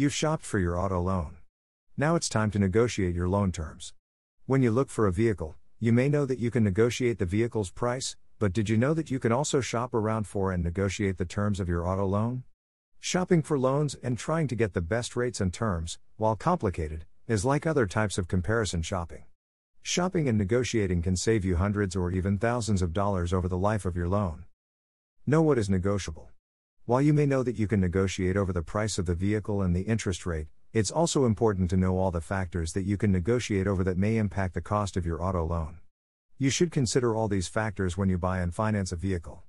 You've shopped for your auto loan. Now it's time to negotiate your loan terms. When you look for a vehicle, you may know that you can negotiate the vehicle's price, but did you know that you can also shop around for and negotiate the terms of your auto loan? Shopping for loans and trying to get the best rates and terms, while complicated, is like other types of comparison shopping. Shopping and negotiating can save you hundreds or even thousands of dollars over the life of your loan. Know what is negotiable. While you may know that you can negotiate over the price of the vehicle and the interest rate, it's also important to know all the factors that you can negotiate over that may impact the cost of your auto loan. You should consider all these factors when you buy and finance a vehicle.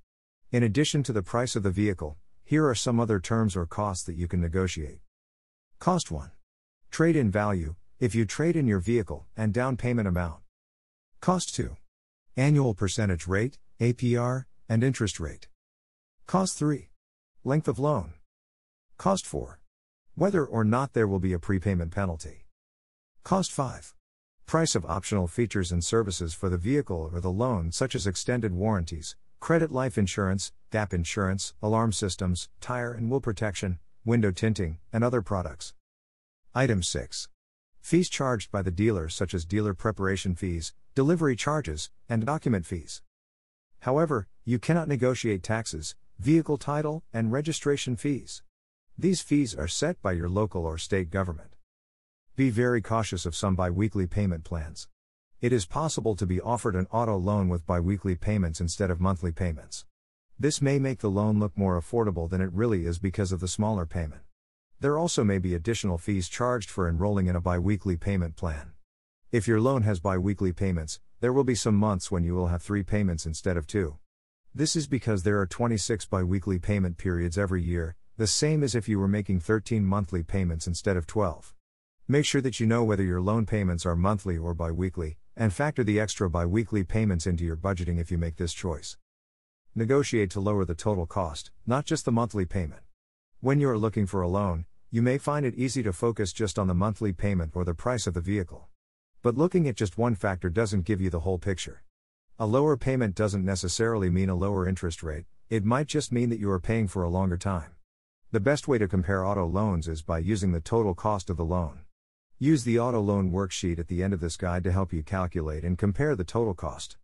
In addition to the price of the vehicle, here are some other terms or costs that you can negotiate. Cost 1. Trade in value, if you trade in your vehicle, and down payment amount. Cost 2. Annual percentage rate, APR, and interest rate. Cost 3. Length of loan. Cost 4. Whether or not there will be a prepayment penalty. Cost 5. Price of optional features and services for the vehicle or the loan, such as extended warranties, credit life insurance, gap insurance, alarm systems, tire and wheel protection, window tinting, and other products. Item 6. Fees charged by the dealer, such as dealer preparation fees, delivery charges, and document fees. However, you cannot negotiate taxes, vehicle title, and registration fees. These fees are set by your local or state government. Be very cautious of some biweekly payment plans. It is possible to be offered an auto loan with biweekly payments instead of monthly payments. This may make the loan look more affordable than it really is because of the smaller payment. There also may be additional fees charged for enrolling in a biweekly payment plan. If your loan has biweekly payments, there will be some months when you will have three payments instead of two. This is because there are 26 biweekly payment periods every year, the same as if you were making 13 monthly payments instead of 12. Make sure that you know whether your loan payments are monthly or biweekly, and factor the extra bi weekly payments into your budgeting if you make this choice. Negotiate to lower the total cost, not just the monthly payment. When you are looking for a loan, you may find it easy to focus just on the monthly payment or the price of the vehicle. But looking at just one factor doesn't give you the whole picture. A lower payment doesn't necessarily mean a lower interest rate, it might just mean that you are paying for a longer time. The best way to compare auto loans is by using the total cost of the loan. Use the auto loan worksheet at the end of this guide to help you calculate and compare the total cost.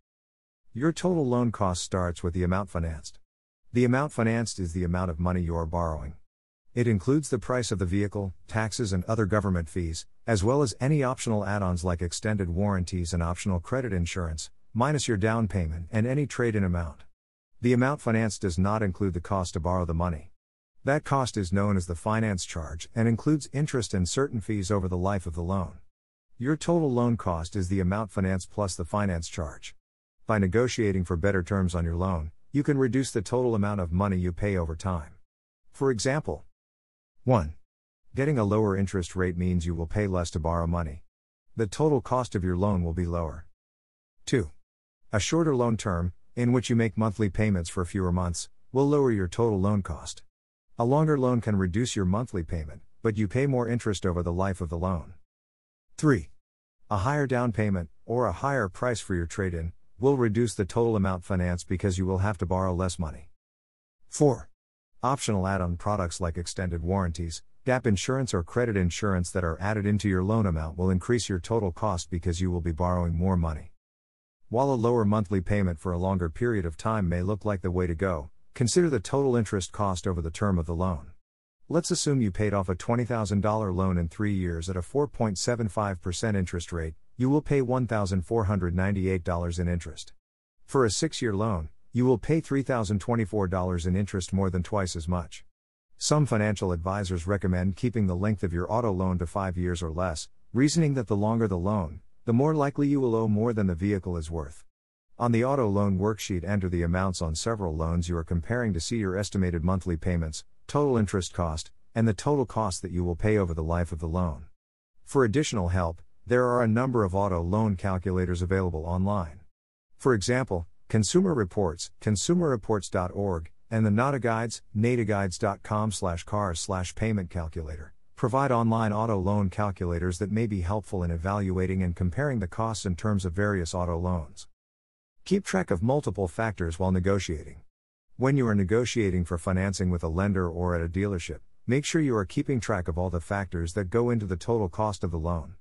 Your total loan cost starts with the amount financed. The amount financed is the amount of money you are borrowing. It includes the price of the vehicle, taxes, and other government fees, as well as any optional add ons like extended warranties and optional credit insurance, minus your down payment and any trade in amount. The amount financed does not include the cost to borrow the money. That cost is known as the finance charge and includes interest and certain fees over the life of the loan. Your total loan cost is the amount financed plus the finance charge. By negotiating for better terms on your loan, you can reduce the total amount of money you pay over time. For example, 1. Getting a lower interest rate means you will pay less to borrow money. The total cost of your loan will be lower. 2. A shorter loan term, in which you make monthly payments for fewer months, will lower your total loan cost. A longer loan can reduce your monthly payment, but you pay more interest over the life of the loan. 3. A higher down payment, or a higher price for your trade in, will reduce the total amount financed because you will have to borrow less money. 4. Optional add on products like extended warranties, gap insurance, or credit insurance that are added into your loan amount will increase your total cost because you will be borrowing more money. While a lower monthly payment for a longer period of time may look like the way to go, Consider the total interest cost over the term of the loan. Let's assume you paid off a $20,000 loan in three years at a 4.75% interest rate, you will pay $1,498 in interest. For a six year loan, you will pay $3,024 in interest more than twice as much. Some financial advisors recommend keeping the length of your auto loan to five years or less, reasoning that the longer the loan, the more likely you will owe more than the vehicle is worth. On the auto loan worksheet, enter the amounts on several loans you are comparing to see your estimated monthly payments, total interest cost, and the total cost that you will pay over the life of the loan. For additional help, there are a number of auto loan calculators available online. For example, Consumer Reports, consumerreports.org, and the NADA Guides, nadaguides.com slash cars slash payment calculator, provide online auto loan calculators that may be helpful in evaluating and comparing the costs and terms of various auto loans. Keep track of multiple factors while negotiating. When you are negotiating for financing with a lender or at a dealership, make sure you are keeping track of all the factors that go into the total cost of the loan.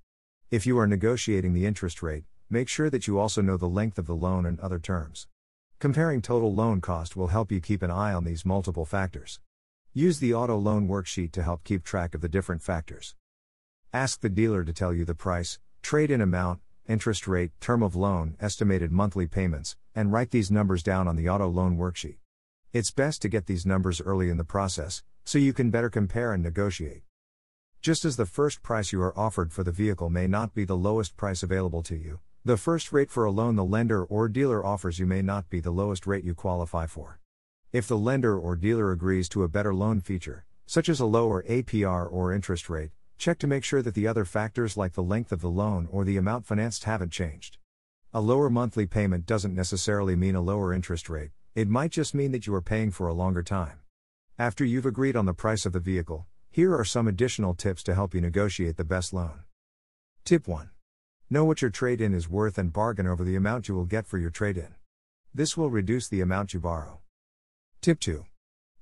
If you are negotiating the interest rate, make sure that you also know the length of the loan and other terms. Comparing total loan cost will help you keep an eye on these multiple factors. Use the auto loan worksheet to help keep track of the different factors. Ask the dealer to tell you the price, trade in amount, interest rate, term of loan, estimated monthly payments, and write these numbers down on the auto loan worksheet. It's best to get these numbers early in the process, so you can better compare and negotiate. Just as the first price you are offered for the vehicle may not be the lowest price available to you, the first rate for a loan the lender or dealer offers you may not be the lowest rate you qualify for. If the lender or dealer agrees to a better loan feature, such as a lower APR or interest rate, check to make sure that the other factors like the length of the loan or the amount financed haven't changed. A lower monthly payment doesn't necessarily mean a lower interest rate, it might just mean that you are paying for a longer time. After you've agreed on the price of the vehicle, here are some additional tips to help you negotiate the best loan. Tip 1 Know what your trade in is worth and bargain over the amount you will get for your trade in. This will reduce the amount you borrow. Tip 2.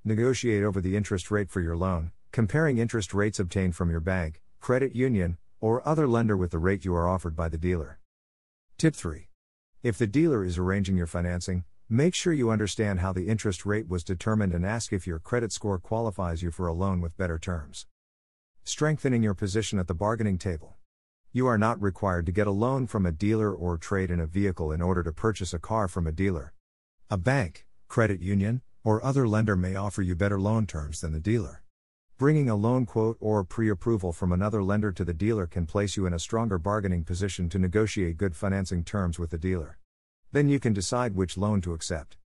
Negotiate over the interest rate for your loan, comparing interest rates obtained from your bank, credit union, or other lender with the rate you are offered by the dealer. Tip 3. If the dealer is arranging your financing, make sure you understand how the interest rate was determined and ask if your credit score qualifies you for a loan with better terms. Strengthening your position at the bargaining table. You are not required to get a loan from a dealer or trade in a vehicle in order to purchase a car from a dealer. A bank, credit union, or other lender may offer you better loan terms than the dealer. Bringing a loan quote or pre approval from another lender to the dealer can place you in a stronger bargaining position to negotiate good financing terms with the dealer. Then you can decide which loan to accept.